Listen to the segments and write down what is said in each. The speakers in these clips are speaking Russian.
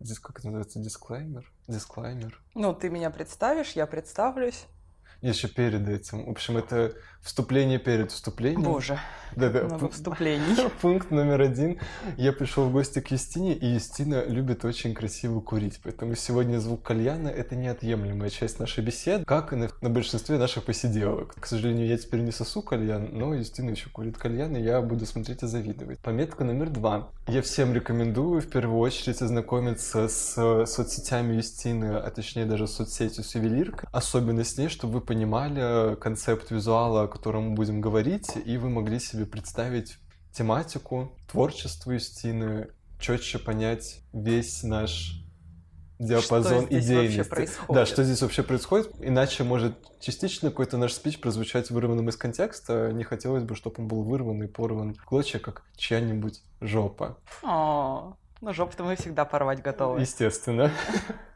Здесь как это называется? Дисклеймер? Дисклеймер. Ну, ты меня представишь, я представлюсь. Еще перед этим. В общем, это вступление перед вступлением. Боже, Да-да. много пу- вступлений. Пункт номер один. Я пришел в гости к Юстине, и Юстина любит очень красиво курить. Поэтому сегодня звук кальяна — это неотъемлемая часть нашей беседы, как и на, на большинстве наших посиделок. К сожалению, я теперь не сосу кальян, но Юстина еще курит кальян, и я буду смотреть и завидовать. Пометка номер два. Я всем рекомендую в первую очередь ознакомиться с э, соцсетями Юстины, а точнее даже соцсетью с ювелиркой, особенно с ней, чтобы вы понимали концепт визуала, котором мы будем говорить, и вы могли себе представить тематику, творчество Юстины, четче понять весь наш диапазон Что идейности. происходит? Да, что здесь вообще происходит, иначе может частично какой-то наш спич прозвучать вырванным из контекста. Не хотелось бы, чтобы он был вырван и порван в клочья, как чья-нибудь жопа. О, ну жопу-то мы всегда порвать готовы. Естественно.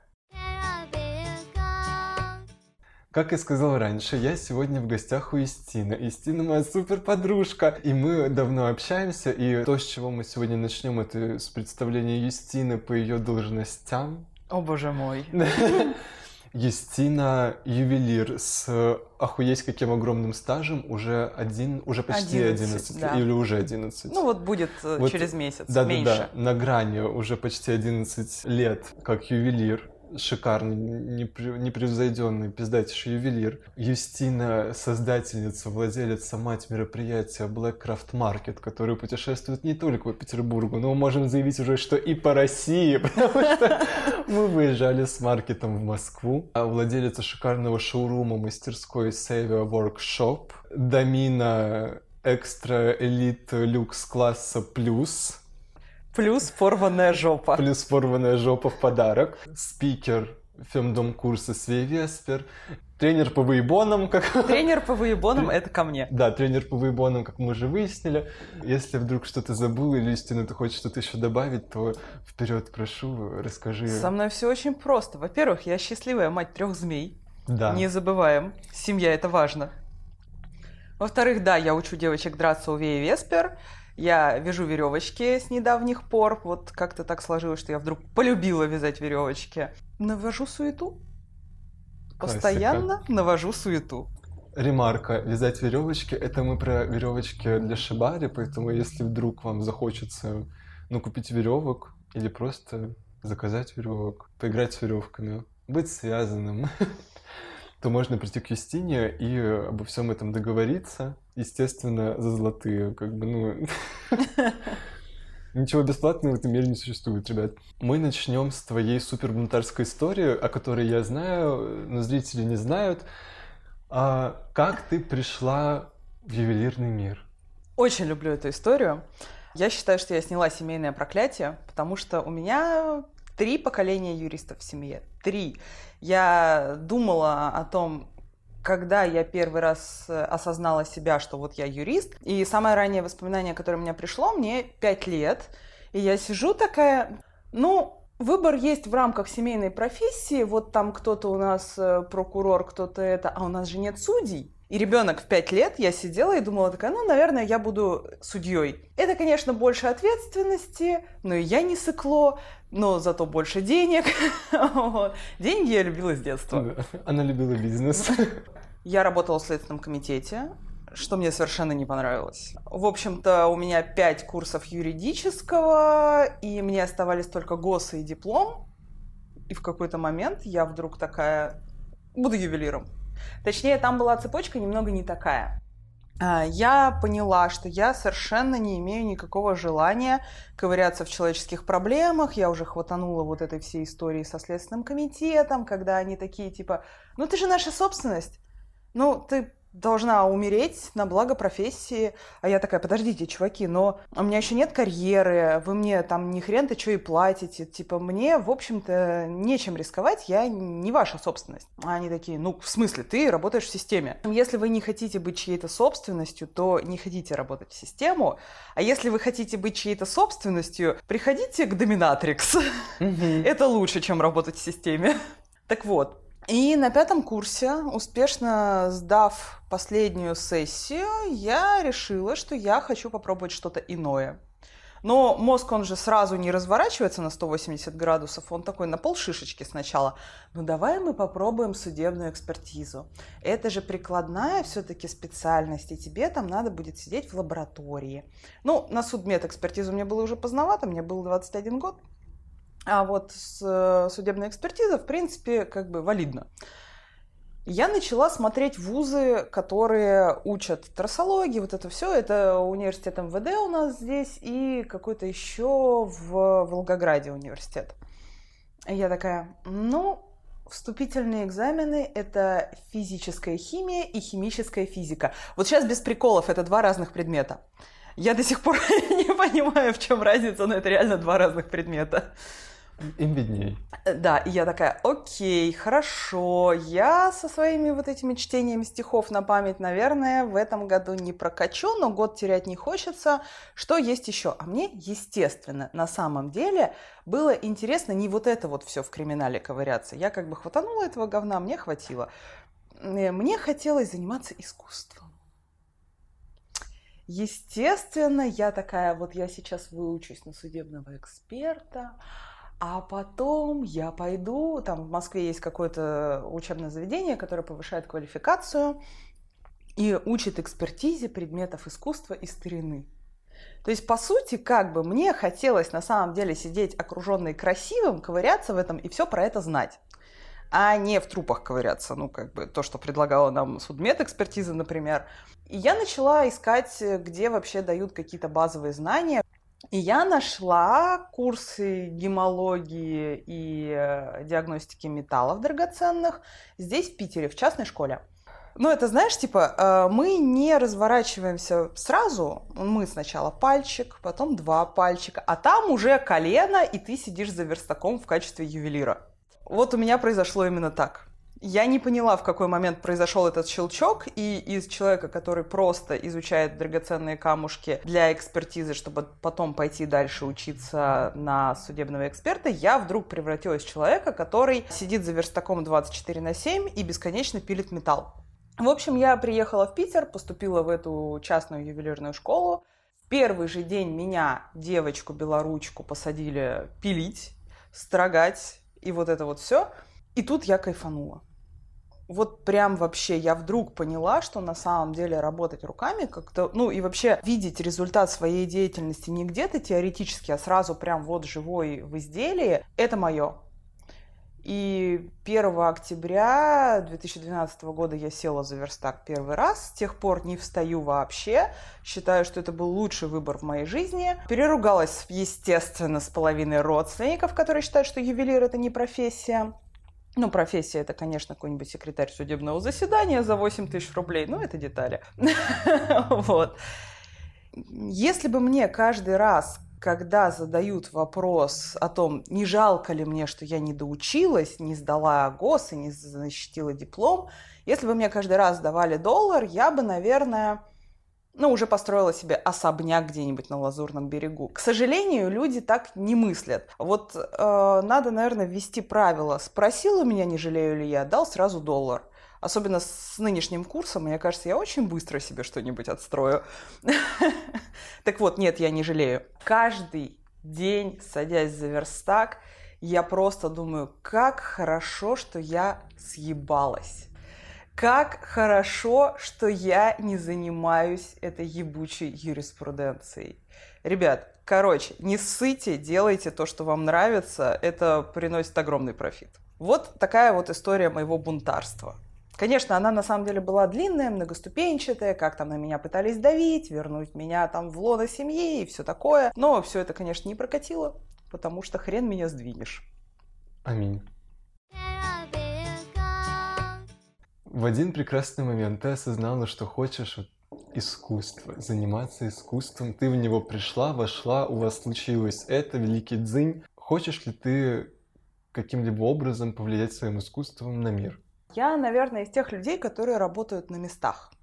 Как и сказал раньше, я сегодня в гостях у Истины. Истина моя супер подружка, и мы давно общаемся. И то, с чего мы сегодня начнем, это с представления Юстины по ее должностям. О, боже мой. Юстина ювелир с охуеть каким огромным стажем, уже один, уже почти 11, 11, да. или уже 11. Ну вот будет э, Вот через месяц, да, да, меньше. да, на грани уже почти 11 лет, как ювелир. Шикарный, непре- непревзойденный, пиздатейший ювелир. Юстина, создательница, владелица, мать мероприятия Black Craft Market, который путешествует не только по Петербургу, но можем заявить уже, что и по России, потому что мы выезжали с маркетом в Москву. А Владелица шикарного шоурума мастерской Savia Workshop. Домина экстра элит люкс класса плюс. Плюс порванная жопа. Плюс порванная жопа в подарок. Спикер фемдом курса Свей Веспер. Тренер по выебонам, как... Тренер по выебонам — это ко мне. Да, тренер по выебонам, как мы уже выяснили. Если вдруг что-то забыл или истинно ты хочешь что-то еще добавить, то вперед прошу, расскажи. Со мной все очень просто. Во-первых, я счастливая мать трех змей. Да. Не забываем. Семья — это важно. Во-вторых, да, я учу девочек драться у Веи Веспер. Я вяжу веревочки с недавних пор. Вот как-то так сложилось, что я вдруг полюбила вязать веревочки. Навожу суету. Классика. Постоянно навожу суету. Ремарка. Вязать веревочки это мы про веревочки для шибари, поэтому если вдруг вам захочется ну, купить веревок или просто заказать веревок, поиграть с веревками, быть связанным, то можно прийти к Юстине и обо всем этом договориться. Естественно, за золотые, как бы, ну... Ничего бесплатного в этом мире не существует, ребят. Мы начнем с твоей супербунтарской истории, о которой я знаю, но зрители не знают. А как ты пришла в ювелирный мир? Очень люблю эту историю. Я считаю, что я сняла семейное проклятие, потому что у меня три поколения юристов в семье. Три. Я думала о том, когда я первый раз э, осознала себя, что вот я юрист. И самое раннее воспоминание, которое у меня пришло, мне пять лет. И я сижу такая, ну, выбор есть в рамках семейной профессии. Вот там кто-то у нас э, прокурор, кто-то это, а у нас же нет судей. И ребенок в пять лет, я сидела и думала такая, ну, наверное, я буду судьей. Это, конечно, больше ответственности, но и я не сыкло, но зато больше денег. Деньги я любила с детства. Она любила бизнес. Я работала в Следственном комитете, что мне совершенно не понравилось. В общем-то, у меня пять курсов юридического, и мне оставались только ГОСы и диплом. И в какой-то момент я вдруг такая, буду ювелиром. Точнее, там была цепочка немного не такая. А, Я поняла, что я совершенно не имею никакого желания ковыряться в человеческих проблемах. Я уже хватанула вот этой всей истории со Следственным комитетом, когда они такие типа, ну ты же наша собственность, ну ты должна умереть на благо профессии. А я такая, подождите, чуваки, но у меня еще нет карьеры, вы мне там ни хрен-то что и платите. Типа, мне, в общем-то, нечем рисковать, я не ваша собственность. А они такие, ну, в смысле, ты работаешь в системе. Если вы не хотите быть чьей-то собственностью, то не хотите работать в систему. А если вы хотите быть чьей-то собственностью, приходите к Доминатрикс. Это лучше, чем работать в системе. Так вот, И на пятом курсе, успешно сдав последнюю сессию, я решила, что я хочу попробовать что-то иное. Но мозг, он же сразу не разворачивается на 180 градусов, он такой на полшишечки сначала. Ну давай мы попробуем судебную экспертизу. Это же прикладная все-таки специальность, и тебе там надо будет сидеть в лаборатории. Ну, на судмед экспертизу мне было уже поздновато, мне было 21 год. А вот с э, судебной экспертизой, в принципе, как бы валидно. Я начала смотреть вузы, которые учат трассологии, вот это все. Это университет МВД у нас здесь и какой-то еще в Волгограде университет. Я такая, ну, вступительные экзамены – это физическая химия и химическая физика. Вот сейчас без приколов, это два разных предмета. Я до сих пор не понимаю, в чем разница, но это реально два разных предмета. Им видней. Э, да, и я такая, окей, хорошо, я со своими вот этими чтениями стихов на память, наверное, в этом году не прокачу, но год терять не хочется. Что есть еще? А мне, естественно, на самом деле было интересно не вот это вот все в криминале ковыряться. Я как бы хватанула этого говна, мне хватило. Э, мне хотелось заниматься искусством. Естественно, я такая, вот я сейчас выучусь на судебного эксперта, а потом я пойду, там в Москве есть какое-то учебное заведение, которое повышает квалификацию и учит экспертизе предметов искусства и старины. То есть, по сути, как бы мне хотелось на самом деле сидеть окруженной красивым, ковыряться в этом и все про это знать а не в трупах ковыряться, ну, как бы то, что предлагала нам судмедэкспертиза, например. И я начала искать, где вообще дают какие-то базовые знания. И я нашла курсы гемологии и э, диагностики металлов драгоценных здесь, в Питере, в частной школе. Ну, это, знаешь, типа, э, мы не разворачиваемся сразу. Мы сначала пальчик, потом два пальчика, а там уже колено, и ты сидишь за верстаком в качестве ювелира. Вот у меня произошло именно так. Я не поняла, в какой момент произошел этот щелчок, и из человека, который просто изучает драгоценные камушки для экспертизы, чтобы потом пойти дальше учиться на судебного эксперта, я вдруг превратилась в человека, который сидит за верстаком 24 на 7 и бесконечно пилит металл. В общем, я приехала в Питер, поступила в эту частную ювелирную школу. В первый же день меня, девочку-белоручку, посадили пилить, строгать и вот это вот все. И тут я кайфанула вот прям вообще я вдруг поняла, что на самом деле работать руками как-то, ну и вообще видеть результат своей деятельности не где-то теоретически, а сразу прям вот живой в изделии, это мое. И 1 октября 2012 года я села за верстак первый раз. С тех пор не встаю вообще. Считаю, что это был лучший выбор в моей жизни. Переругалась, естественно, с половиной родственников, которые считают, что ювелир это не профессия. Ну, профессия это, конечно, какой-нибудь секретарь судебного заседания за 8 тысяч рублей. Ну, это детали. Вот. Если бы мне каждый раз, когда задают вопрос о том, не жалко ли мне, что я не доучилась, не сдала ГОС и не защитила диплом, если бы мне каждый раз давали доллар, я бы, наверное, ну, уже построила себе особняк где-нибудь на Лазурном берегу. К сожалению, люди так не мыслят. Вот э, надо, наверное, ввести правило. Спросил у меня, не жалею ли я, дал сразу доллар. Особенно с нынешним курсом, мне кажется, я очень быстро себе что-нибудь отстрою. Так вот, нет, я не жалею. Каждый день, садясь за верстак, я просто думаю, как хорошо, что я съебалась. Как хорошо, что я не занимаюсь этой ебучей юриспруденцией. Ребят, короче, не ссыте, делайте то, что вам нравится, это приносит огромный профит. Вот такая вот история моего бунтарства. Конечно, она на самом деле была длинная, многоступенчатая, как там на меня пытались давить, вернуть меня там в лоно семьи и все такое. Но все это, конечно, не прокатило, потому что хрен меня сдвинешь. Аминь. В один прекрасный момент ты осознала, что хочешь искусство, заниматься искусством. Ты в него пришла, вошла, у вас случилось это, великий дзынь. Хочешь ли ты каким-либо образом повлиять своим искусством на мир? Я, наверное, из тех людей, которые работают на местах.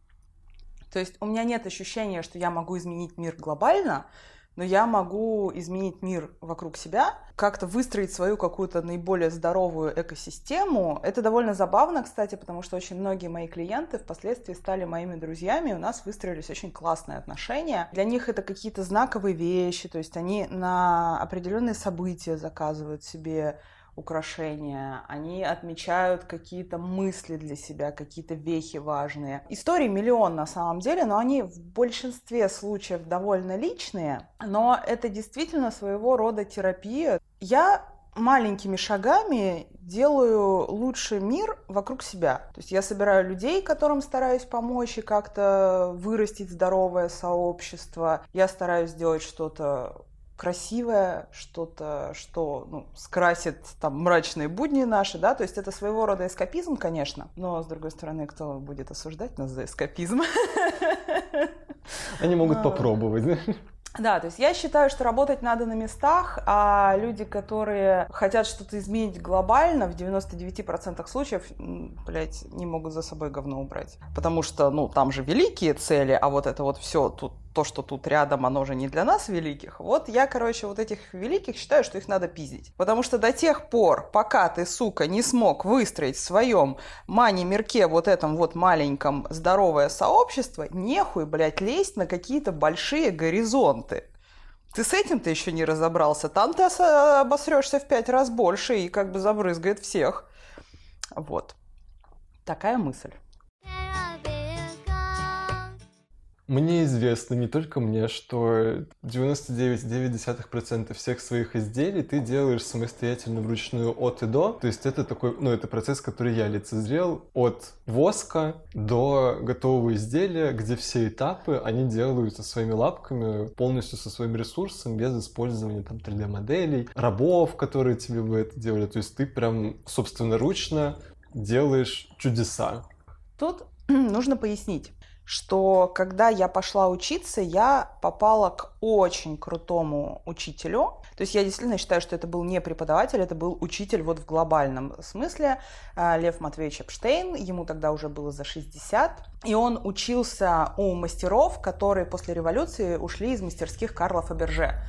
То есть у меня нет ощущения, что я могу изменить мир глобально, но я могу изменить мир вокруг себя, как-то выстроить свою какую-то наиболее здоровую экосистему. Это довольно забавно, кстати, потому что очень многие мои клиенты впоследствии стали моими друзьями, и у нас выстроились очень классные отношения. Для них это какие-то знаковые вещи, то есть они на определенные события заказывают себе украшения, они отмечают какие-то мысли для себя, какие-то вехи важные. Историй миллион на самом деле, но они в большинстве случаев довольно личные, но это действительно своего рода терапия. Я маленькими шагами делаю лучший мир вокруг себя. То есть я собираю людей, которым стараюсь помочь и как-то вырастить здоровое сообщество. Я стараюсь сделать что-то красивое, что-то, что ну, скрасит там мрачные будни наши, да, то есть это своего рода эскапизм, конечно, но, с другой стороны, кто будет осуждать нас за эскапизм? Они могут а. попробовать, да, то есть я считаю, что работать надо на местах, а люди, которые хотят что-то изменить глобально, в 99% случаев, блядь, не могут за собой говно убрать. Потому что, ну, там же великие цели, а вот это вот все тут то, что тут рядом, оно же не для нас великих. Вот я, короче, вот этих великих считаю, что их надо пиздить. Потому что до тех пор, пока ты, сука, не смог выстроить в своем мани-мирке вот этом вот маленьком здоровое сообщество, нехуй, блядь, лезть на какие-то большие горизонты. Ты с этим-то еще не разобрался. Там ты обосрешься в пять раз больше и как бы забрызгает всех. Вот. Такая мысль. Мне известно, не только мне, что 99,9% всех своих изделий ты делаешь самостоятельно вручную от и до. То есть это такой, ну, это процесс, который я лицезрел от воска до готового изделия, где все этапы, они делаются своими лапками, полностью со своим ресурсом, без использования там 3D-моделей, рабов, которые тебе бы это делали. То есть ты прям собственноручно делаешь чудеса. Тут нужно пояснить что когда я пошла учиться, я попала к очень крутому учителю. То есть я действительно считаю, что это был не преподаватель, это был учитель вот в глобальном смысле. А, Лев Матвеевич Эпштейн, ему тогда уже было за 60. И он учился у мастеров, которые после революции ушли из мастерских Карла Фаберже.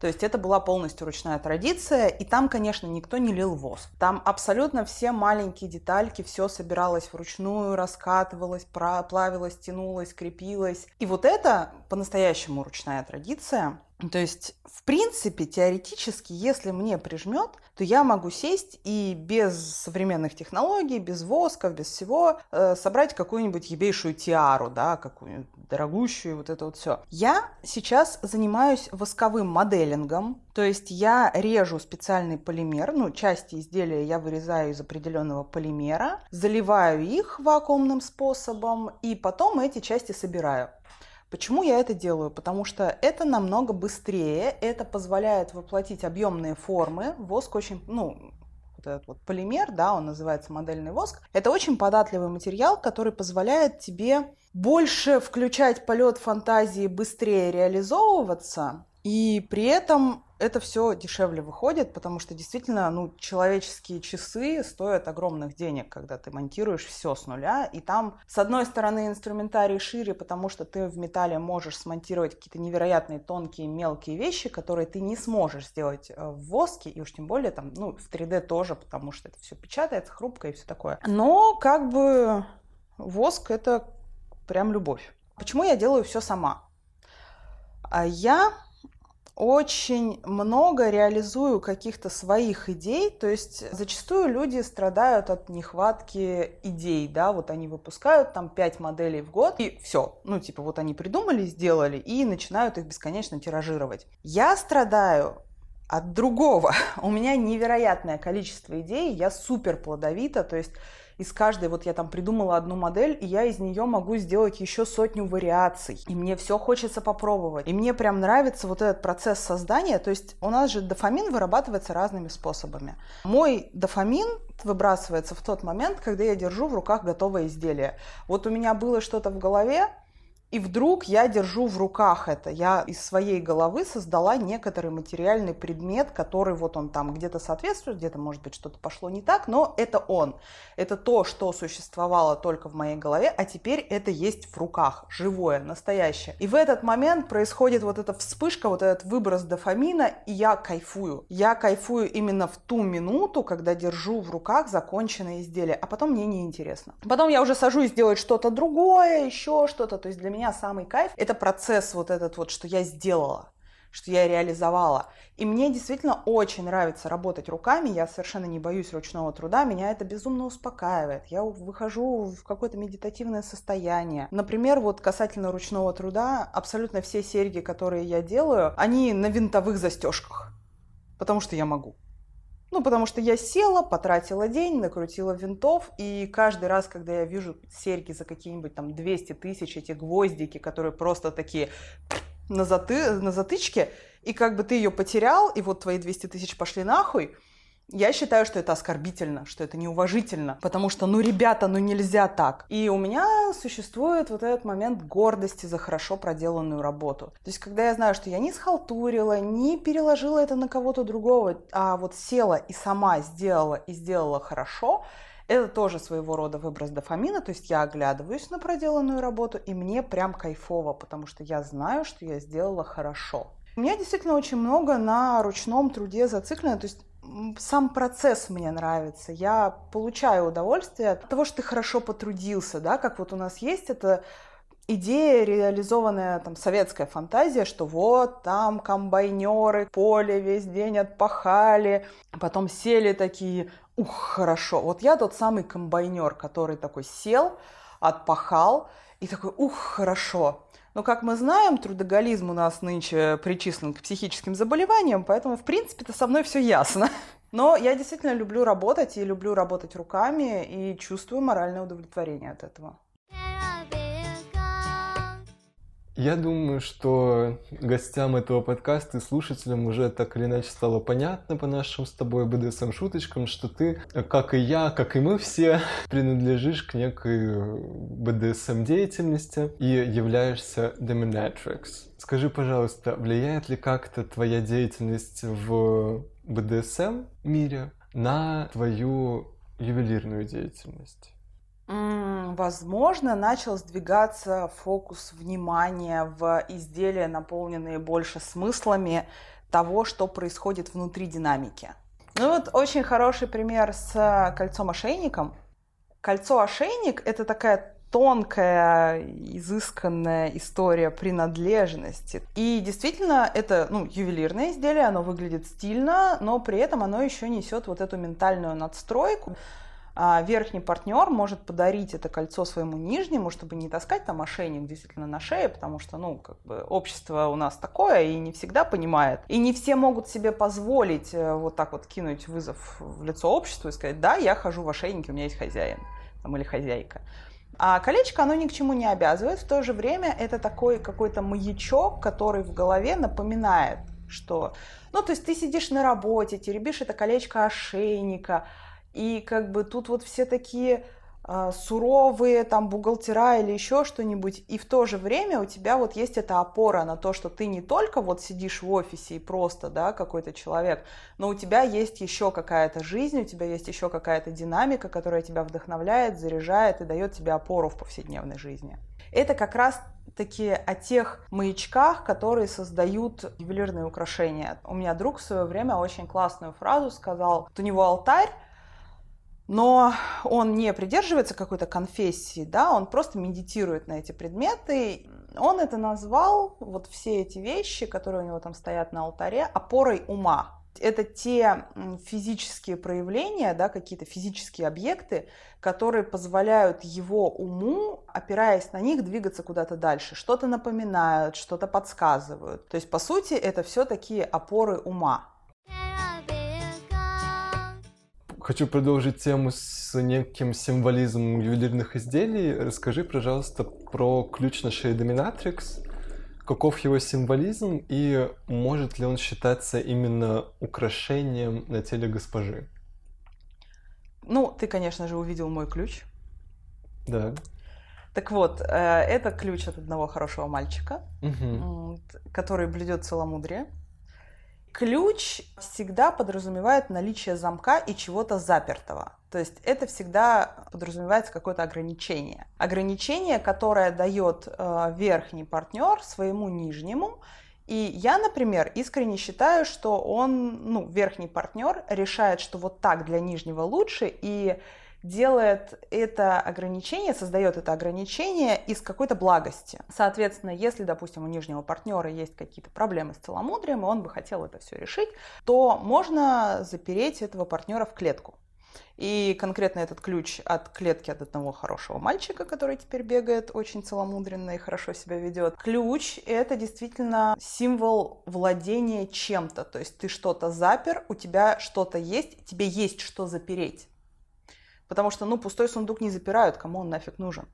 То есть это была полностью ручная традиция, и там, конечно, никто не лил воск. Там абсолютно все маленькие детальки, все собиралось вручную, раскатывалось, плавилось, тянулось, крепилось. И вот это по-настоящему ручная традиция. То есть, в принципе, теоретически, если мне прижмет, то я могу сесть и без современных технологий, без воска, без всего э, собрать какую-нибудь ебейшую тиару, да, какую-нибудь дорогущую, вот это вот все. Я сейчас занимаюсь восковым моделингом, то есть я режу специальный полимер, ну, части изделия я вырезаю из определенного полимера, заливаю их вакуумным способом, и потом эти части собираю. Почему я это делаю? Потому что это намного быстрее, это позволяет воплотить объемные формы. Воск очень, ну, вот этот вот полимер, да, он называется модельный воск. Это очень податливый материал, который позволяет тебе больше включать полет фантазии, быстрее реализовываться, и при этом это все дешевле выходит, потому что действительно, ну, человеческие часы стоят огромных денег, когда ты монтируешь все с нуля, и там, с одной стороны, инструментарий шире, потому что ты в металле можешь смонтировать какие-то невероятные тонкие, мелкие вещи, которые ты не сможешь сделать э, в воске, и уж тем более там, ну, в 3D тоже, потому что это все печатается, хрупко и все такое. Но, как бы, воск — это прям любовь. Почему я делаю все сама? А я очень много реализую каких-то своих идей, то есть зачастую люди страдают от нехватки идей, да, вот они выпускают там 5 моделей в год, и все, ну, типа, вот они придумали, сделали, и начинают их бесконечно тиражировать. Я страдаю от другого. У меня невероятное количество идей, я супер плодовита, то есть из каждой, вот я там придумала одну модель, и я из нее могу сделать еще сотню вариаций. И мне все хочется попробовать. И мне прям нравится вот этот процесс создания. То есть у нас же дофамин вырабатывается разными способами. Мой дофамин выбрасывается в тот момент, когда я держу в руках готовое изделие. Вот у меня было что-то в голове, И вдруг я держу в руках это. Я из своей головы создала некоторый материальный предмет, который вот он там где-то соответствует, где-то, может быть, что-то пошло не так, но это он. Это то, что существовало только в моей голове, а теперь это есть в руках, живое, настоящее. И в этот момент происходит вот эта вспышка, вот этот выброс дофамина, и я кайфую. Я кайфую именно в ту минуту, когда держу в руках законченное изделие, а потом мне неинтересно. Потом я уже сажусь делать что-то другое, еще что-то. То есть для меня меня самый кайф — это процесс вот этот вот, что я сделала что я реализовала. И мне действительно очень нравится работать руками, я совершенно не боюсь ручного труда, меня это безумно успокаивает. Я выхожу в какое-то медитативное состояние. Например, вот касательно ручного труда, абсолютно все серьги, которые я делаю, они на винтовых застежках, потому что я могу. Ну, потому что я села, потратила день, накрутила винтов, и каждый раз, когда я вижу серьги за какие-нибудь там 200 тысяч, эти гвоздики, которые просто такие на, заты, на затычке, и как бы ты ее потерял, и вот твои 200 тысяч пошли нахуй, я считаю, что это оскорбительно, что это неуважительно, потому что, ну, ребята, ну нельзя так. И у меня существует вот этот момент гордости за хорошо проделанную работу. То есть, когда я знаю, что я не схалтурила, не переложила это на кого-то другого, а вот села и сама сделала и сделала хорошо, это тоже своего рода выброс дофамина, то есть я оглядываюсь на проделанную работу, и мне прям кайфово, потому что я знаю, что я сделала хорошо. У меня действительно очень много на ручном труде зациклено, то есть сам процесс мне нравится. Я получаю удовольствие от того, что ты хорошо потрудился, да, как вот у нас есть это идея, реализованная там советская фантазия, что вот там комбайнеры поле весь день отпахали, потом сели такие, ух, хорошо. Вот я тот самый комбайнер, который такой сел, отпахал и такой, ух, хорошо. Но, как мы знаем, трудоголизм у нас нынче причислен к психическим заболеваниям, поэтому, в принципе-то, со мной все ясно. Но я действительно люблю работать и люблю работать руками и чувствую моральное удовлетворение от этого. Я думаю, что гостям этого подкаста и слушателям уже так или иначе стало понятно по нашим с тобой BDSM-шуточкам, что ты, как и я, как и мы все, принадлежишь к некой BDSM-деятельности и являешься dominatrix. Скажи, пожалуйста, влияет ли как-то твоя деятельность в BDSM мире на твою ювелирную деятельность? Возможно, начал сдвигаться фокус внимания в изделия, наполненные больше смыслами того, что происходит внутри динамики. Ну вот очень хороший пример с кольцом-ошейником. Кольцо-ошейник — это такая тонкая, изысканная история принадлежности. И действительно, это ну, ювелирное изделие, оно выглядит стильно, но при этом оно еще несет вот эту ментальную надстройку. А верхний партнер может подарить это кольцо своему нижнему, чтобы не таскать там ошейник действительно на шее, потому что, ну, как бы общество у нас такое и не всегда понимает. И не все могут себе позволить э, вот так вот кинуть вызов в лицо обществу и сказать, да, я хожу в ошейнике, у меня есть хозяин там, или хозяйка. А колечко, оно ни к чему не обязывает. В то же время это такой какой-то маячок, который в голове напоминает, что... Ну, то есть ты сидишь на работе, теребишь это колечко ошейника, и как бы тут вот все такие э, суровые, там, бухгалтера или еще что-нибудь, и в то же время у тебя вот есть эта опора на то, что ты не только вот сидишь в офисе и просто, да, какой-то человек, но у тебя есть еще какая-то жизнь, у тебя есть еще какая-то динамика, которая тебя вдохновляет, заряжает и дает тебе опору в повседневной жизни. Это как раз таки о тех маячках, которые создают ювелирные украшения. У меня друг в свое время очень классную фразу сказал. У него алтарь, но он не придерживается какой-то конфессии, да, он просто медитирует на эти предметы. Он это назвал, вот все эти вещи, которые у него там стоят на алтаре, опорой ума. Это те физические проявления, да, какие-то физические объекты, которые позволяют его уму, опираясь на них, двигаться куда-то дальше. Что-то напоминают, что-то подсказывают. То есть, по сути, это все такие опоры ума. Хочу продолжить тему с неким символизмом ювелирных изделий. Расскажи, пожалуйста, про ключ на шее Dominatrix. Каков его символизм и может ли он считаться именно украшением на теле госпожи? Ну, ты, конечно же, увидел мой ключ. Да. Так вот, э, это ключ от одного хорошего мальчика, т- который блюдет целомудрие. Ключ всегда подразумевает наличие замка и чего-то запертого. То есть это всегда подразумевается какое-то ограничение. Ограничение, которое дает э, верхний партнер своему нижнему. И я, например, искренне считаю, что он, ну, верхний партнер решает, что вот так для нижнего лучше, и делает это ограничение, создает это ограничение из какой-то благости. Соответственно, если, допустим, у нижнего партнера есть какие-то проблемы с целомудрием, и он бы хотел это все решить, то можно запереть этого партнера в клетку. И конкретно этот ключ от клетки от одного хорошего мальчика, который теперь бегает очень целомудренно и хорошо себя ведет. Ключ — это действительно символ владения чем-то. То есть ты что-то запер, у тебя что-то есть, тебе есть что запереть. Потому что, ну, пустой сундук не запирают, кому он нафиг нужен.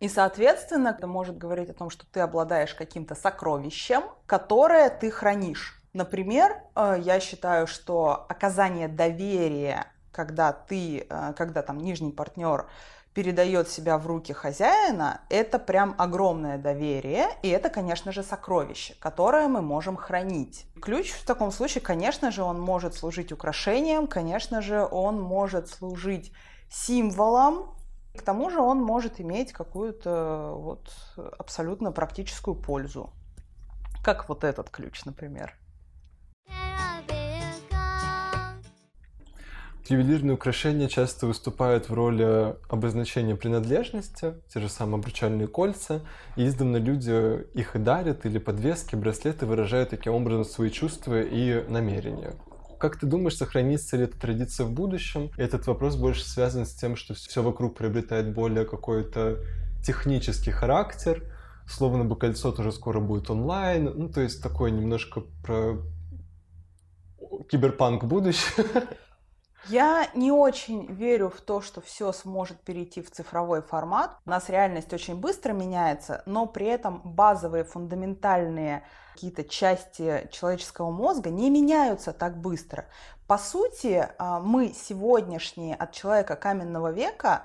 И, соответственно, это может говорить о том, что ты обладаешь каким-то сокровищем, которое ты хранишь. Например, э, я считаю, что оказание доверия, когда ты, э, когда там нижний партнер передает себя в руки хозяина, это прям огромное доверие, и это, конечно же, сокровище, которое мы можем хранить. Ключ в таком случае, конечно же, он может служить украшением, конечно же, он может служить символом, к тому же он может иметь какую-то вот абсолютно практическую пользу. Как вот этот ключ, например. Ювелирные украшения часто выступают в роли обозначения принадлежности, те же самые обручальные кольца. И издавна люди их и дарят, или подвески, браслеты выражают таким образом свои чувства и намерения. Как ты думаешь, сохранится ли эта традиция в будущем? Этот вопрос больше связан с тем, что все вокруг приобретает более какой-то технический характер, словно бы кольцо тоже скоро будет онлайн, ну то есть такое немножко про киберпанк будущее. Я не очень верю в то, что все сможет перейти в цифровой формат. У нас реальность очень быстро меняется, но при этом базовые, фундаментальные какие-то части человеческого мозга не меняются так быстро. По сути, а, мы сегодняшние от человека каменного века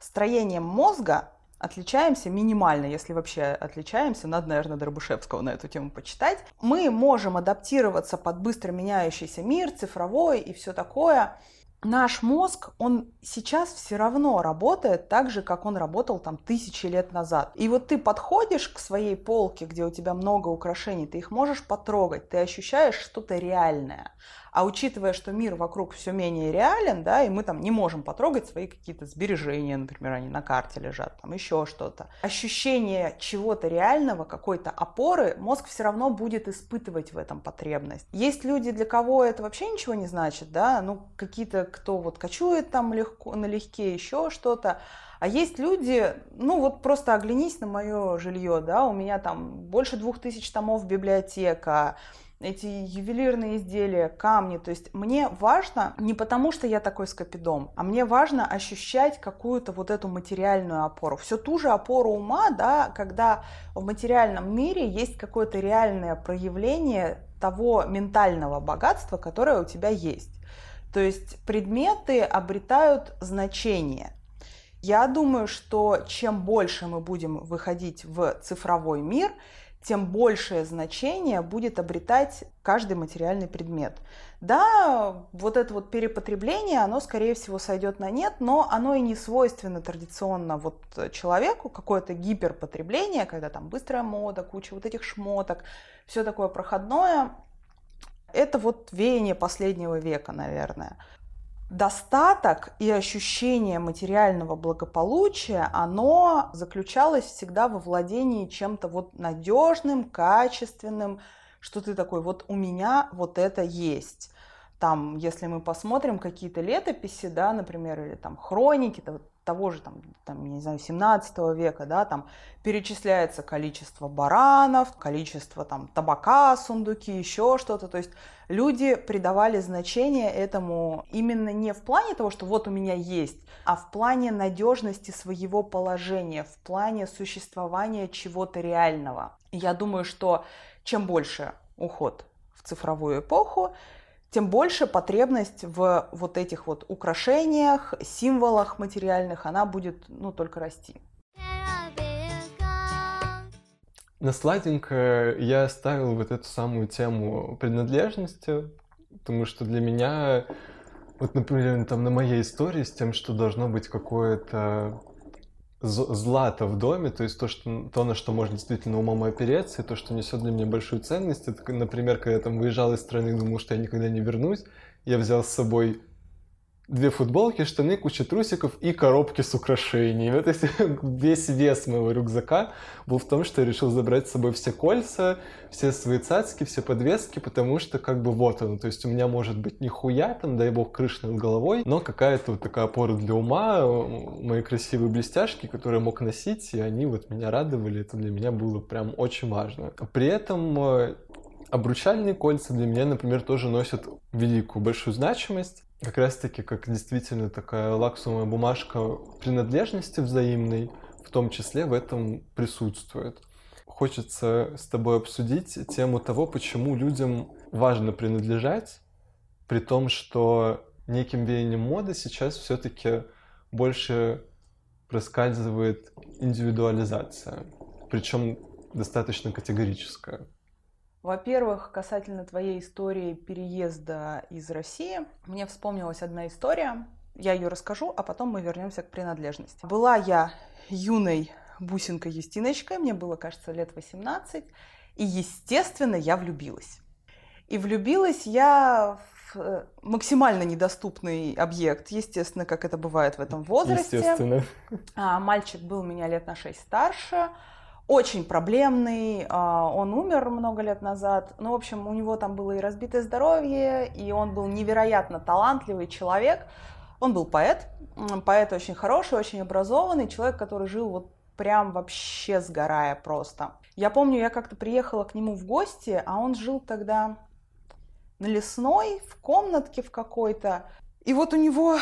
строением мозга отличаемся минимально, если вообще отличаемся, надо, наверное, Дробышевского на эту тему почитать. Мы можем адаптироваться под быстро меняющийся мир, цифровой и все такое. Наш мозг, он сейчас все равно работает так же, как он работал там тысячи лет назад. И вот ты подходишь к своей полке, где у тебя много украшений, ты их можешь потрогать, ты ощущаешь что-то реальное. А учитывая, что мир вокруг все менее реален, да, и мы там не можем потрогать свои какие-то сбережения, например, они на карте лежат, там еще что-то. Ощущение чего-то реального, какой-то опоры, мозг все равно будет испытывать в этом потребность. Есть люди, для кого это вообще ничего не значит, да, ну какие-то, кто вот кочует там легко, налегке, еще что-то. А есть люди, ну вот просто оглянись на мое жилье, да, у меня там больше двух тысяч томов библиотека, эти ювелирные изделия, камни. То есть мне важно не потому, что я такой скопидом, а мне важно ощущать какую-то вот эту материальную опору. Все ту же опору ума, да, когда в материальном мире есть какое-то реальное проявление того ментального богатства, которое у тебя есть. То есть предметы обретают значение. Я думаю, что чем больше мы будем выходить в цифровой мир, тем большее значение будет обретать каждый материальный предмет. Да, вот это вот перепотребление, оно, скорее всего, сойдет на нет, но оно и не свойственно традиционно вот человеку, какое-то гиперпотребление, когда там быстрая мода, куча вот этих шмоток, все такое проходное. Это вот веяние последнего века, наверное достаток и ощущение материального благополучия, оно заключалось всегда во владении чем-то вот надежным, качественным, что ты такой, вот у меня вот это есть. Там, если мы посмотрим какие-то летописи, да, например, или там хроники того же, там, там, я не знаю, 17 века, да, там перечисляется количество баранов, количество там табака, сундуки, еще что-то. То есть люди придавали значение этому именно не в плане того, что вот у меня есть, а в плане надежности своего положения, в плане существования чего-то реального. Я думаю, что чем больше уход в цифровую эпоху, тем больше потребность в вот этих вот украшениях, символах материальных, она будет, ну, только расти. На сладенькое я оставил вот эту самую тему принадлежности, потому что для меня, вот, например, там на моей истории с тем, что должно быть какое-то злато в доме, то есть то, что, то, на что можно действительно умом опереться, и то, что несет для меня большую ценность. Это, например, когда я там выезжал из страны и думал, что я никогда не вернусь, я взял с собой две футболки, штаны, куча трусиков и коробки с украшениями. Это весь вес моего рюкзака был в том, что я решил забрать с собой все кольца, все свои цацки, все подвески, потому что как бы вот оно. То есть у меня может быть нихуя там, дай бог, крыша над головой, но какая-то вот такая опора для ума, мои красивые блестяшки, которые я мог носить, и они вот меня радовали. Это для меня было прям очень важно. При этом э, Обручальные кольца для меня, например, тоже носят великую, большую значимость как раз-таки как действительно такая лаксовая бумажка принадлежности взаимной, в том числе в этом присутствует. Хочется с тобой обсудить тему того, почему людям важно принадлежать, при том, что неким веянием моды сейчас все-таки больше проскальзывает индивидуализация, причем достаточно категорическая. Во-первых, касательно твоей истории переезда из России, мне вспомнилась одна история. Я ее расскажу, а потом мы вернемся к принадлежности. Была я юной бусинкой Юстиночкой, мне было, кажется, лет 18, и, естественно, я влюбилась. И влюбилась я в э, максимально недоступный объект, естественно, как это бывает в этом возрасте. Естественно. А, мальчик был меня лет на 6 старше, очень проблемный, а, он умер много лет назад, ну, в общем, у него там было и разбитое здоровье, и он был невероятно талантливый человек, он был поэт, поэт очень хороший, очень образованный, человек, который жил вот прям вообще сгорая просто. Я помню, я как-то приехала к нему в гости, а он жил тогда на лесной, в комнатке в какой-то, и вот у него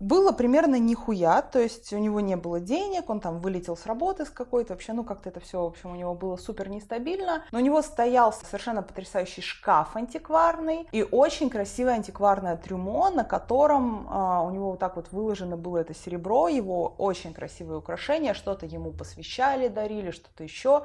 было примерно нихуя, то есть у него не было денег, он там вылетел с работы с какой-то, вообще, ну как-то это все, в общем, у него было супер нестабильно, но у него стоял совершенно потрясающий шкаф антикварный и очень красивое антикварное трюмо, на котором а, у него вот так вот выложено было это серебро, его очень красивые украшения, что-то ему посвящали, дарили, что-то еще.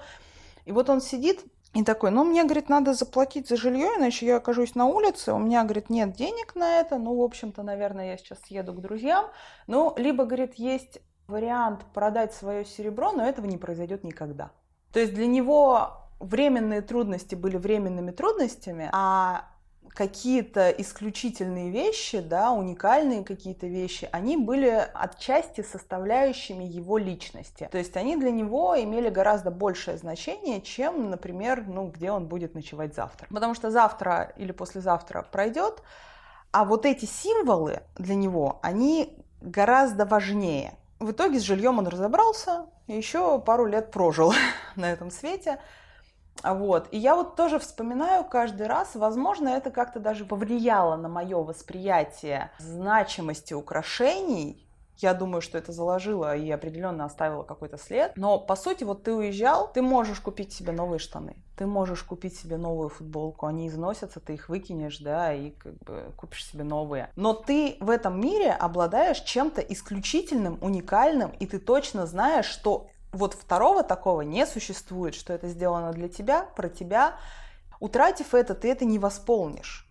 И вот он сидит и такой, ну, мне, говорит, надо заплатить за жилье, иначе я окажусь на улице, у меня, говорит, нет денег на это, ну, в общем-то, наверное, я сейчас съеду к друзьям. Ну, либо, говорит, есть вариант продать свое серебро, но этого не произойдет никогда. То есть для него временные трудности были временными трудностями, а какие-то исключительные вещи, да, уникальные какие-то вещи, они были отчасти составляющими его личности. То есть они для него имели гораздо большее значение, чем, например, ну, где он будет ночевать завтра. Потому что завтра или послезавтра пройдет, а вот эти символы для него, они гораздо важнее. В итоге с жильем он разобрался, еще пару лет прожил на этом свете. Вот. И я вот тоже вспоминаю каждый раз, возможно, это как-то даже повлияло на мое восприятие значимости украшений. Я думаю, что это заложило и определенно оставило какой-то след. Но, по сути, вот ты уезжал, ты можешь купить себе новые штаны. Ты можешь купить себе новую футболку. Они износятся, ты их выкинешь, да, и как бы купишь себе новые. Но ты в этом мире обладаешь чем-то исключительным, уникальным, и ты точно знаешь, что вот второго такого не существует, что это сделано для тебя, про тебя. Утратив это, ты это не восполнишь.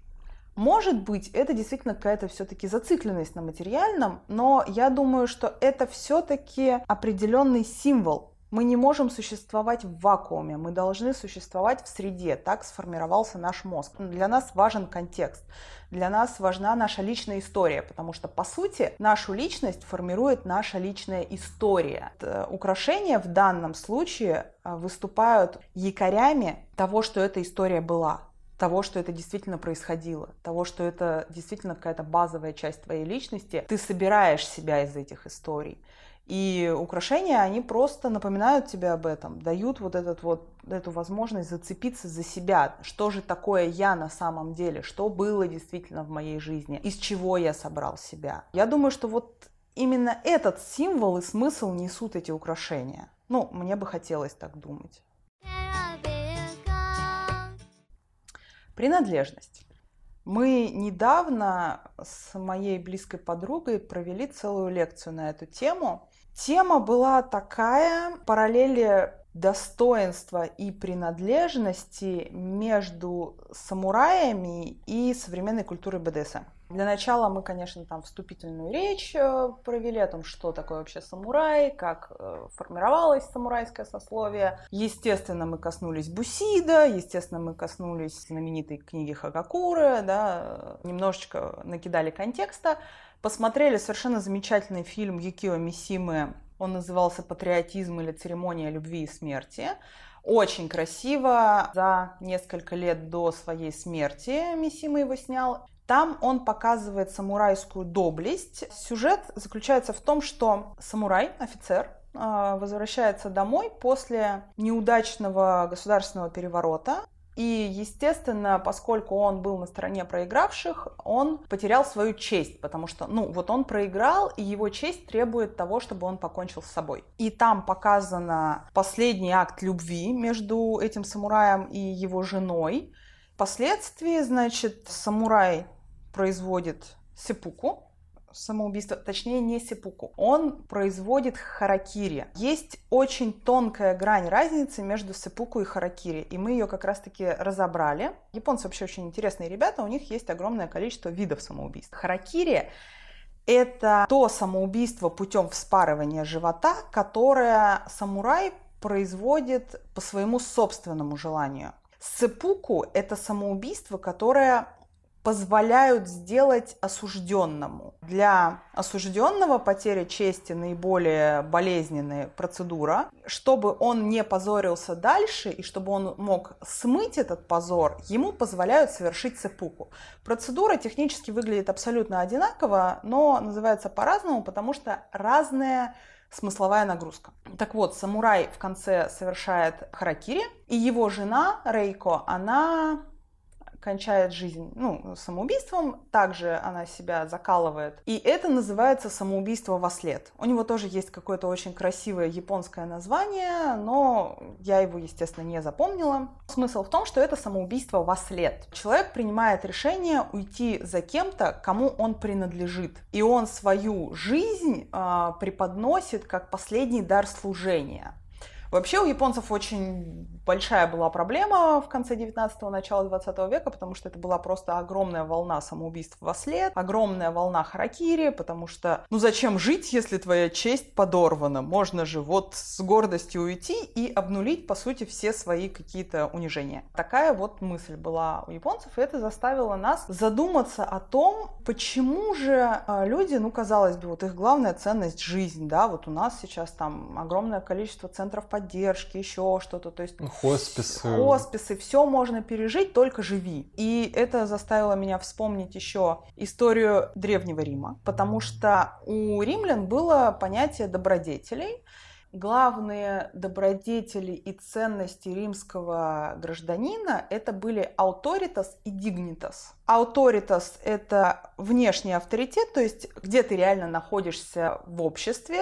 Может быть, это действительно какая-то все-таки зацикленность на материальном, но я думаю, что это все-таки определенный символ мы не можем существовать в вакууме, мы должны существовать в среде. Так сформировался наш мозг. Для нас важен контекст, для нас важна наша личная история, потому что, по сути, нашу личность формирует наша личная история. Украшения в данном случае а, выступают якорями того, что эта история была того, что это действительно происходило, того, что это действительно какая-то базовая часть твоей личности, ты собираешь себя из этих историй. И украшения, они просто напоминают тебе об этом, дают вот, этот вот эту возможность зацепиться за себя. Что же такое я на самом деле? Что было действительно в моей жизни? Из чего я собрал себя? Я думаю, что вот именно этот символ и смысл несут эти украшения. Ну, мне бы хотелось так думать. Принадлежность. Мы недавно с моей близкой подругой провели целую лекцию на эту тему. Тема была такая, параллели достоинства и принадлежности между самураями и современной культурой БДСМ. Для начала мы, конечно, там вступительную речь э, провели о том, что такое вообще самурай, как э, формировалось самурайское сословие. Естественно, мы коснулись Бусида, естественно, мы коснулись знаменитой книги Хагакуры, да, немножечко накидали контекста. Посмотрели совершенно замечательный фильм Юкио Мисимы, он назывался «Патриотизм или церемония любви и смерти». Очень красиво. За несколько лет до своей смерти Мисима его снял. Там он показывает самурайскую доблесть. Сюжет заключается в том, что самурай, офицер, а, возвращается домой после неудачного государственного переворота. И, естественно, поскольку он был на стороне проигравших, он потерял свою честь, потому что, ну, вот он проиграл, и его честь требует того, чтобы он покончил с собой. И там показано последний акт любви между этим самураем и его женой. Впоследствии, значит, самурай производит сепуку, самоубийство, точнее не сепуку, он производит харакири. Есть очень тонкая грань разницы между сепуку и харакири, и мы ее как раз-таки разобрали. Японцы вообще очень интересные ребята, у них есть огромное количество видов самоубийств. Харакири это то самоубийство путем вспарывания живота, которое самурай производит по своему собственному желанию. Сепуку – это самоубийство, которое позволяют сделать осужденному. Для осужденного потеря чести наиболее болезненная процедура. Чтобы он не позорился дальше и чтобы он мог смыть этот позор, ему позволяют совершить цепуку. Процедура технически выглядит абсолютно одинаково, но называется по-разному, потому что разная смысловая нагрузка. Так вот, самурай в конце совершает харакири, и его жена Рейко, она кончает жизнь ну, самоубийством, также она себя закалывает. И это называется самоубийство во след. У него тоже есть какое-то очень красивое японское название, но я его, естественно, не запомнила. Смысл в том, что это самоубийство во след. Человек принимает решение уйти за кем-то, кому он принадлежит. И он свою жизнь э, преподносит как последний дар служения. Вообще у японцев очень большая была проблема в конце 19-го, начала 20 века, потому что это была просто огромная волна самоубийств во след, огромная волна харакири, потому что, ну зачем жить, если твоя честь подорвана? Можно же вот с гордостью уйти и обнулить, по сути, все свои какие-то унижения. Такая вот мысль была у японцев, и это заставило нас задуматься о том, почему же а, люди, ну, казалось бы, вот их главная ценность — жизнь, да, вот у нас сейчас там огромное количество центров поддержки, поддержки, еще что-то. То есть хосписы. Хосписы, все можно пережить, только живи. И это заставило меня вспомнить еще историю Древнего Рима, потому что у римлян было понятие добродетелей, главные добродетели и ценности римского гражданина это были autoritas и dignitas. Autoritas – это внешний авторитет, то есть где ты реально находишься в обществе,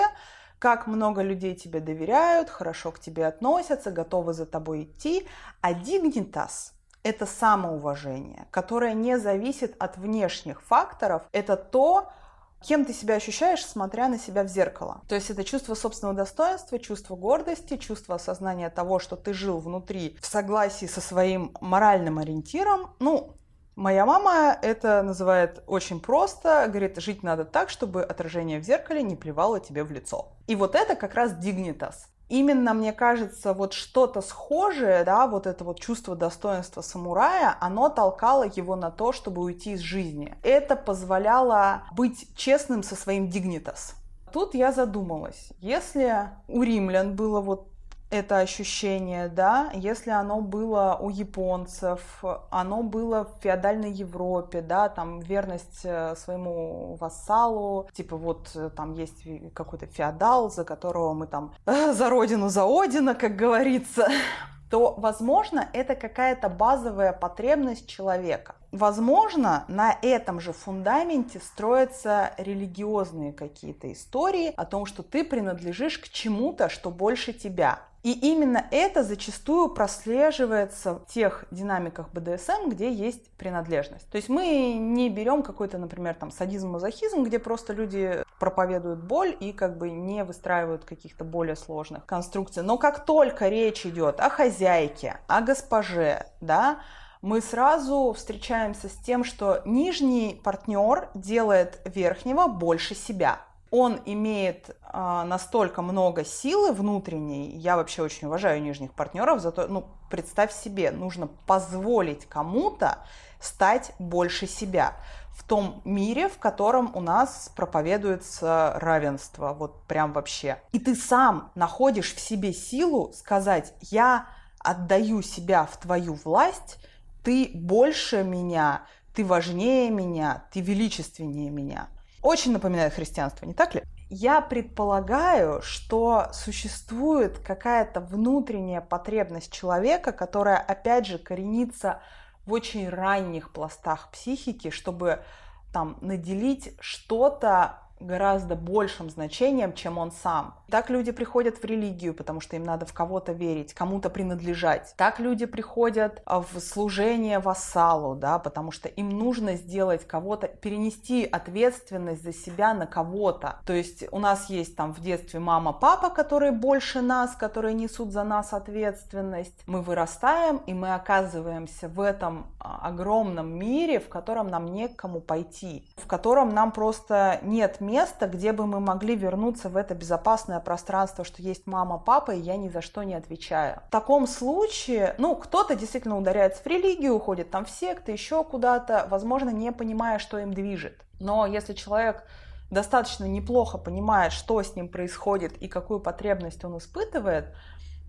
как много людей тебе доверяют, хорошо к тебе относятся, готовы за тобой идти. А dignitas – это самоуважение, которое не зависит от внешних факторов. Это то, кем ты себя ощущаешь, смотря на себя в зеркало. То есть это чувство собственного достоинства, чувство гордости, чувство осознания того, что ты жил внутри в согласии со своим моральным ориентиром. Ну, Моя мама это называет очень просто, говорит, жить надо так, чтобы отражение в зеркале не плевало тебе в лицо. И вот это как раз дигнитас. Именно, мне кажется, вот что-то схожее, да, вот это вот чувство достоинства самурая, оно толкало его на то, чтобы уйти из жизни. Это позволяло быть честным со своим дигнитас. Тут я задумалась, если у римлян было вот это ощущение, да, если оно было у японцев, оно было в феодальной Европе, да, там верность э, своему вассалу, типа вот э, там есть какой-то феодал, за которого мы там за родину, за Одина, как говорится, то, возможно, это какая-то базовая потребность человека. Возможно, на этом же фундаменте строятся религиозные какие-то истории о том, что ты принадлежишь к чему-то, что больше тебя. И именно это зачастую прослеживается в тех динамиках БДСМ, где есть принадлежность. То есть мы не берем какой-то, например, там садизм-мазохизм, где просто люди проповедуют боль и как бы не выстраивают каких-то более сложных конструкций. Но как только речь идет о хозяйке, о госпоже, да, мы сразу встречаемся с тем, что нижний партнер делает верхнего больше себя. Он имеет э, настолько много силы внутренней. Я вообще очень уважаю нижних партнеров, зато, ну, представь себе, нужно позволить кому-то стать больше себя в том мире, в котором у нас проповедуется равенство, вот прям вообще. И ты сам находишь в себе силу сказать, я отдаю себя в твою власть, ты больше меня, ты важнее меня, ты величественнее меня. Очень напоминает христианство, не так ли? Я предполагаю, что существует какая-то внутренняя потребность человека, которая, опять же, коренится в очень ранних пластах психики, чтобы там наделить что-то гораздо большим значением, чем он сам. Так люди приходят в религию, потому что им надо в кого-то верить, кому-то принадлежать. Так люди приходят а, в служение вассалу, да, потому что им нужно сделать кого-то, перенести ответственность за себя на кого-то. То есть у нас есть там в детстве мама, папа, которые больше нас, которые несут за нас ответственность. Мы вырастаем, и мы оказываемся в этом а, огромном мире, в котором нам некому пойти, в котором нам просто нет места место, где бы мы могли вернуться в это безопасное пространство, что есть мама, папа, и я ни за что не отвечаю. В таком случае, ну, кто-то действительно ударяется в религию, уходит там в секты, еще куда-то, возможно, не понимая, что им движет. Но если человек достаточно неплохо понимает, что с ним происходит и какую потребность он испытывает,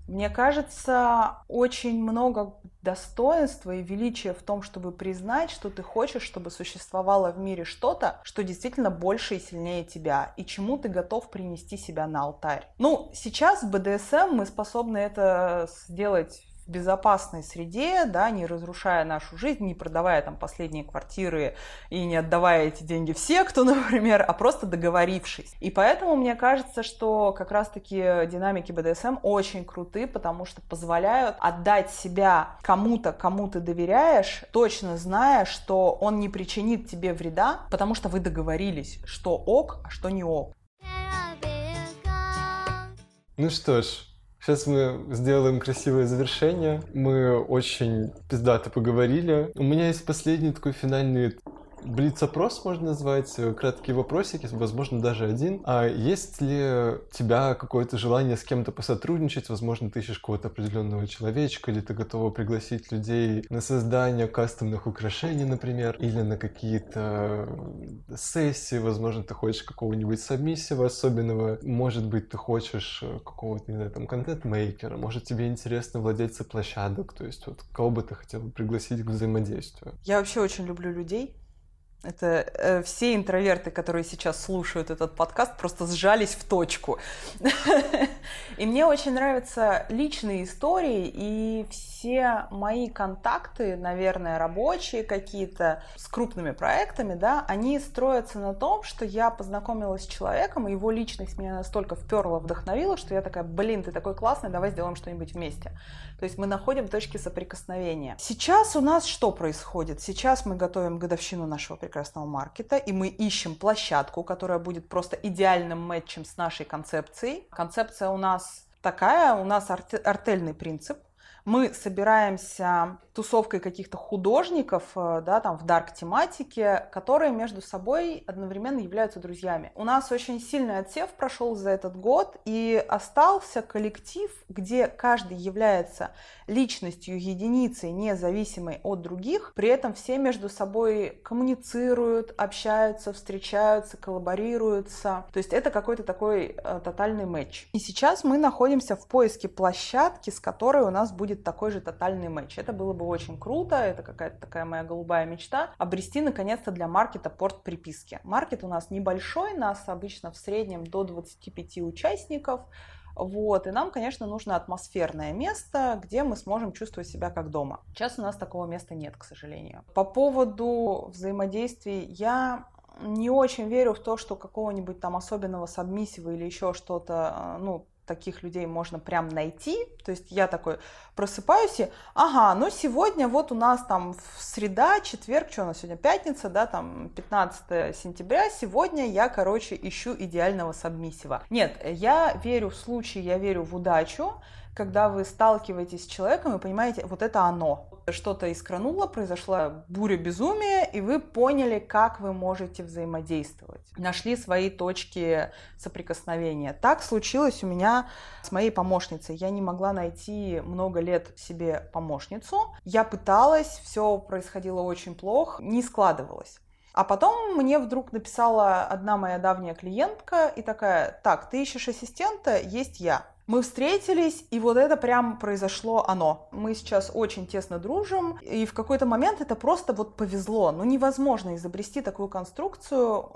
мне кажется, очень много достоинства и величия в том, чтобы признать, что ты хочешь, чтобы существовало в мире что-то, что действительно больше и сильнее тебя, и чему ты готов принести себя на алтарь. Ну, сейчас в БДСМ мы способны это сделать в безопасной среде, да, не разрушая нашу жизнь, не продавая там последние квартиры и не отдавая эти деньги в секту, например, а просто договорившись. И поэтому мне кажется, что как раз-таки динамики БДСМ очень круты, потому что позволяют отдать себя кому-то, кому ты доверяешь, точно зная, что он не причинит тебе вреда, потому что вы договорились, что ок, а что не ок. Ну что ж, Сейчас мы сделаем красивое завершение. Мы очень пиздато поговорили. У меня есть последний такой финальный Блиц-опрос можно назвать, э, краткие вопросики, возможно, даже один. А есть ли у тебя какое-то желание с кем-то посотрудничать? Возможно, ты ищешь какого-то определенного человечка, или ты готова пригласить людей на создание кастомных украшений, например, или на какие-то сессии, возможно, ты хочешь какого-нибудь сабмиссива особенного, может быть, ты хочешь э, какого-то, не знаю, там, контент-мейкера, может, тебе интересно владельцы площадок, то есть вот кого бы ты хотела пригласить к взаимодействию? Я вообще очень люблю людей, это э, все интроверты, которые сейчас слушают этот подкаст, просто сжались в точку. И мне очень нравятся личные истории, и все мои контакты, наверное, рабочие какие-то с крупными проектами, да, они строятся на том, что я познакомилась с человеком, и его личность меня настолько вперла, вдохновила, что я такая, блин, ты такой классный, давай сделаем что-нибудь вместе. То есть мы находим точки соприкосновения. Сейчас у нас что происходит? Сейчас мы готовим годовщину нашего прекрасного маркета, и мы ищем площадку, которая будет просто идеальным матчем с нашей концепцией. Концепция у нас такая, у нас артельный принцип. Мы собираемся тусовкой каких-то художников, э, да, там в дарк тематике, которые между собой одновременно являются друзьями. У нас очень сильный отсев прошел за этот год, и остался коллектив, где каждый является личностью, единицей, независимой от других, при этом все между собой коммуницируют, общаются, встречаются, коллаборируются. То есть это какой-то такой э, тотальный матч. И сейчас мы находимся в поиске площадки, с которой у нас будет такой же тотальный матч. Это было бы очень круто, это какая-то такая моя голубая мечта, обрести наконец-то для маркета порт приписки. Маркет у нас небольшой, нас обычно в среднем до 25 участников, вот, и нам, конечно, нужно атмосферное место, где мы сможем чувствовать себя как дома. Сейчас у нас такого места нет, к сожалению. По поводу взаимодействий, я не очень верю в то, что какого-нибудь там особенного сабмиссива или еще что-то, ну, таких людей можно прям найти. То есть я такой просыпаюсь и, ага, ну сегодня вот у нас там среда, четверг, что у нас сегодня, пятница, да, там 15 сентября, сегодня я, короче, ищу идеального сабмиссива. Нет, я верю в случай, я верю в удачу, когда вы сталкиваетесь с человеком и понимаете, вот это оно. Что-то искрануло, произошла буря безумия, и вы поняли, как вы можете взаимодействовать. Нашли свои точки соприкосновения. Так случилось у меня с моей помощницей. Я не могла найти много лет себе помощницу. Я пыталась, все происходило очень плохо, не складывалось. А потом мне вдруг написала одна моя давняя клиентка и такая, так, ты ищешь ассистента, есть я. Мы встретились, и вот это прям произошло оно. Мы сейчас очень тесно дружим, и в какой-то момент это просто вот повезло. Ну, невозможно изобрести такую конструкцию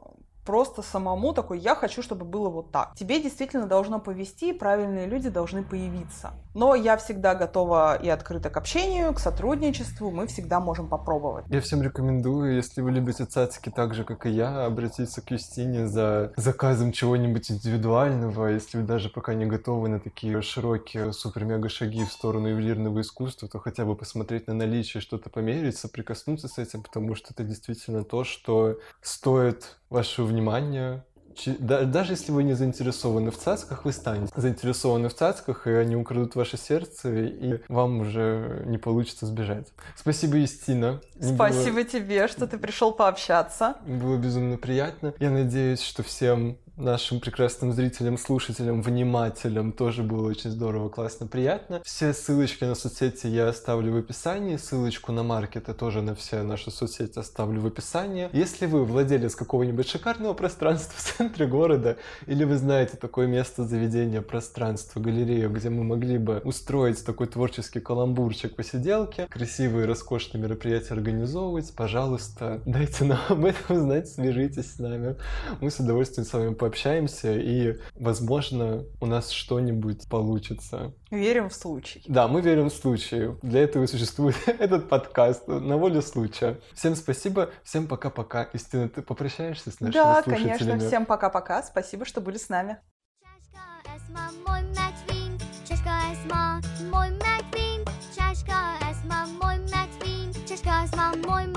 просто самому такой, я хочу, чтобы было вот так. Тебе действительно должно повести, правильные люди должны появиться. Но я всегда готова и открыта к общению, к сотрудничеству, мы всегда можем попробовать. Я всем рекомендую, если вы любите цацики так же, как и я, обратиться к Юстине за заказом чего-нибудь индивидуального, если вы даже пока не готовы на такие широкие супер-мега шаги в сторону ювелирного искусства, то хотя бы посмотреть на наличие, что-то померить, соприкоснуться с этим, потому что это действительно то, что стоит вашего внимания. Даже если вы не заинтересованы в цацках, вы станете заинтересованы в цацках, и они украдут ваше сердце, и вам уже не получится сбежать. Спасибо, Юстина. Спасибо было... тебе, что ты пришел пообщаться. Было безумно приятно. Я надеюсь, что всем нашим прекрасным зрителям, слушателям, внимателям тоже было очень здорово, классно, приятно. Все ссылочки на соцсети я оставлю в описании, ссылочку на маркеты тоже на все наши соцсети оставлю в описании. Если вы владелец какого-нибудь шикарного пространства в центре города, или вы знаете такое место заведения, пространство, галерею, где мы могли бы устроить такой творческий каламбурчик, посиделки, красивые, роскошные мероприятия организовывать, пожалуйста, дайте нам об этом знать, свяжитесь с нами. Мы с удовольствием с вами пообщаемся, и, возможно, у нас что-нибудь получится. Верим в случай. Да, мы верим в случай. Для этого и существует этот подкаст на волю случая. Всем спасибо, всем пока-пока. Истина, ты попрощаешься с нашими да, слушателями? Да, конечно. Всем пока-пока. Спасибо, что были с нами. Чашка Esma, мой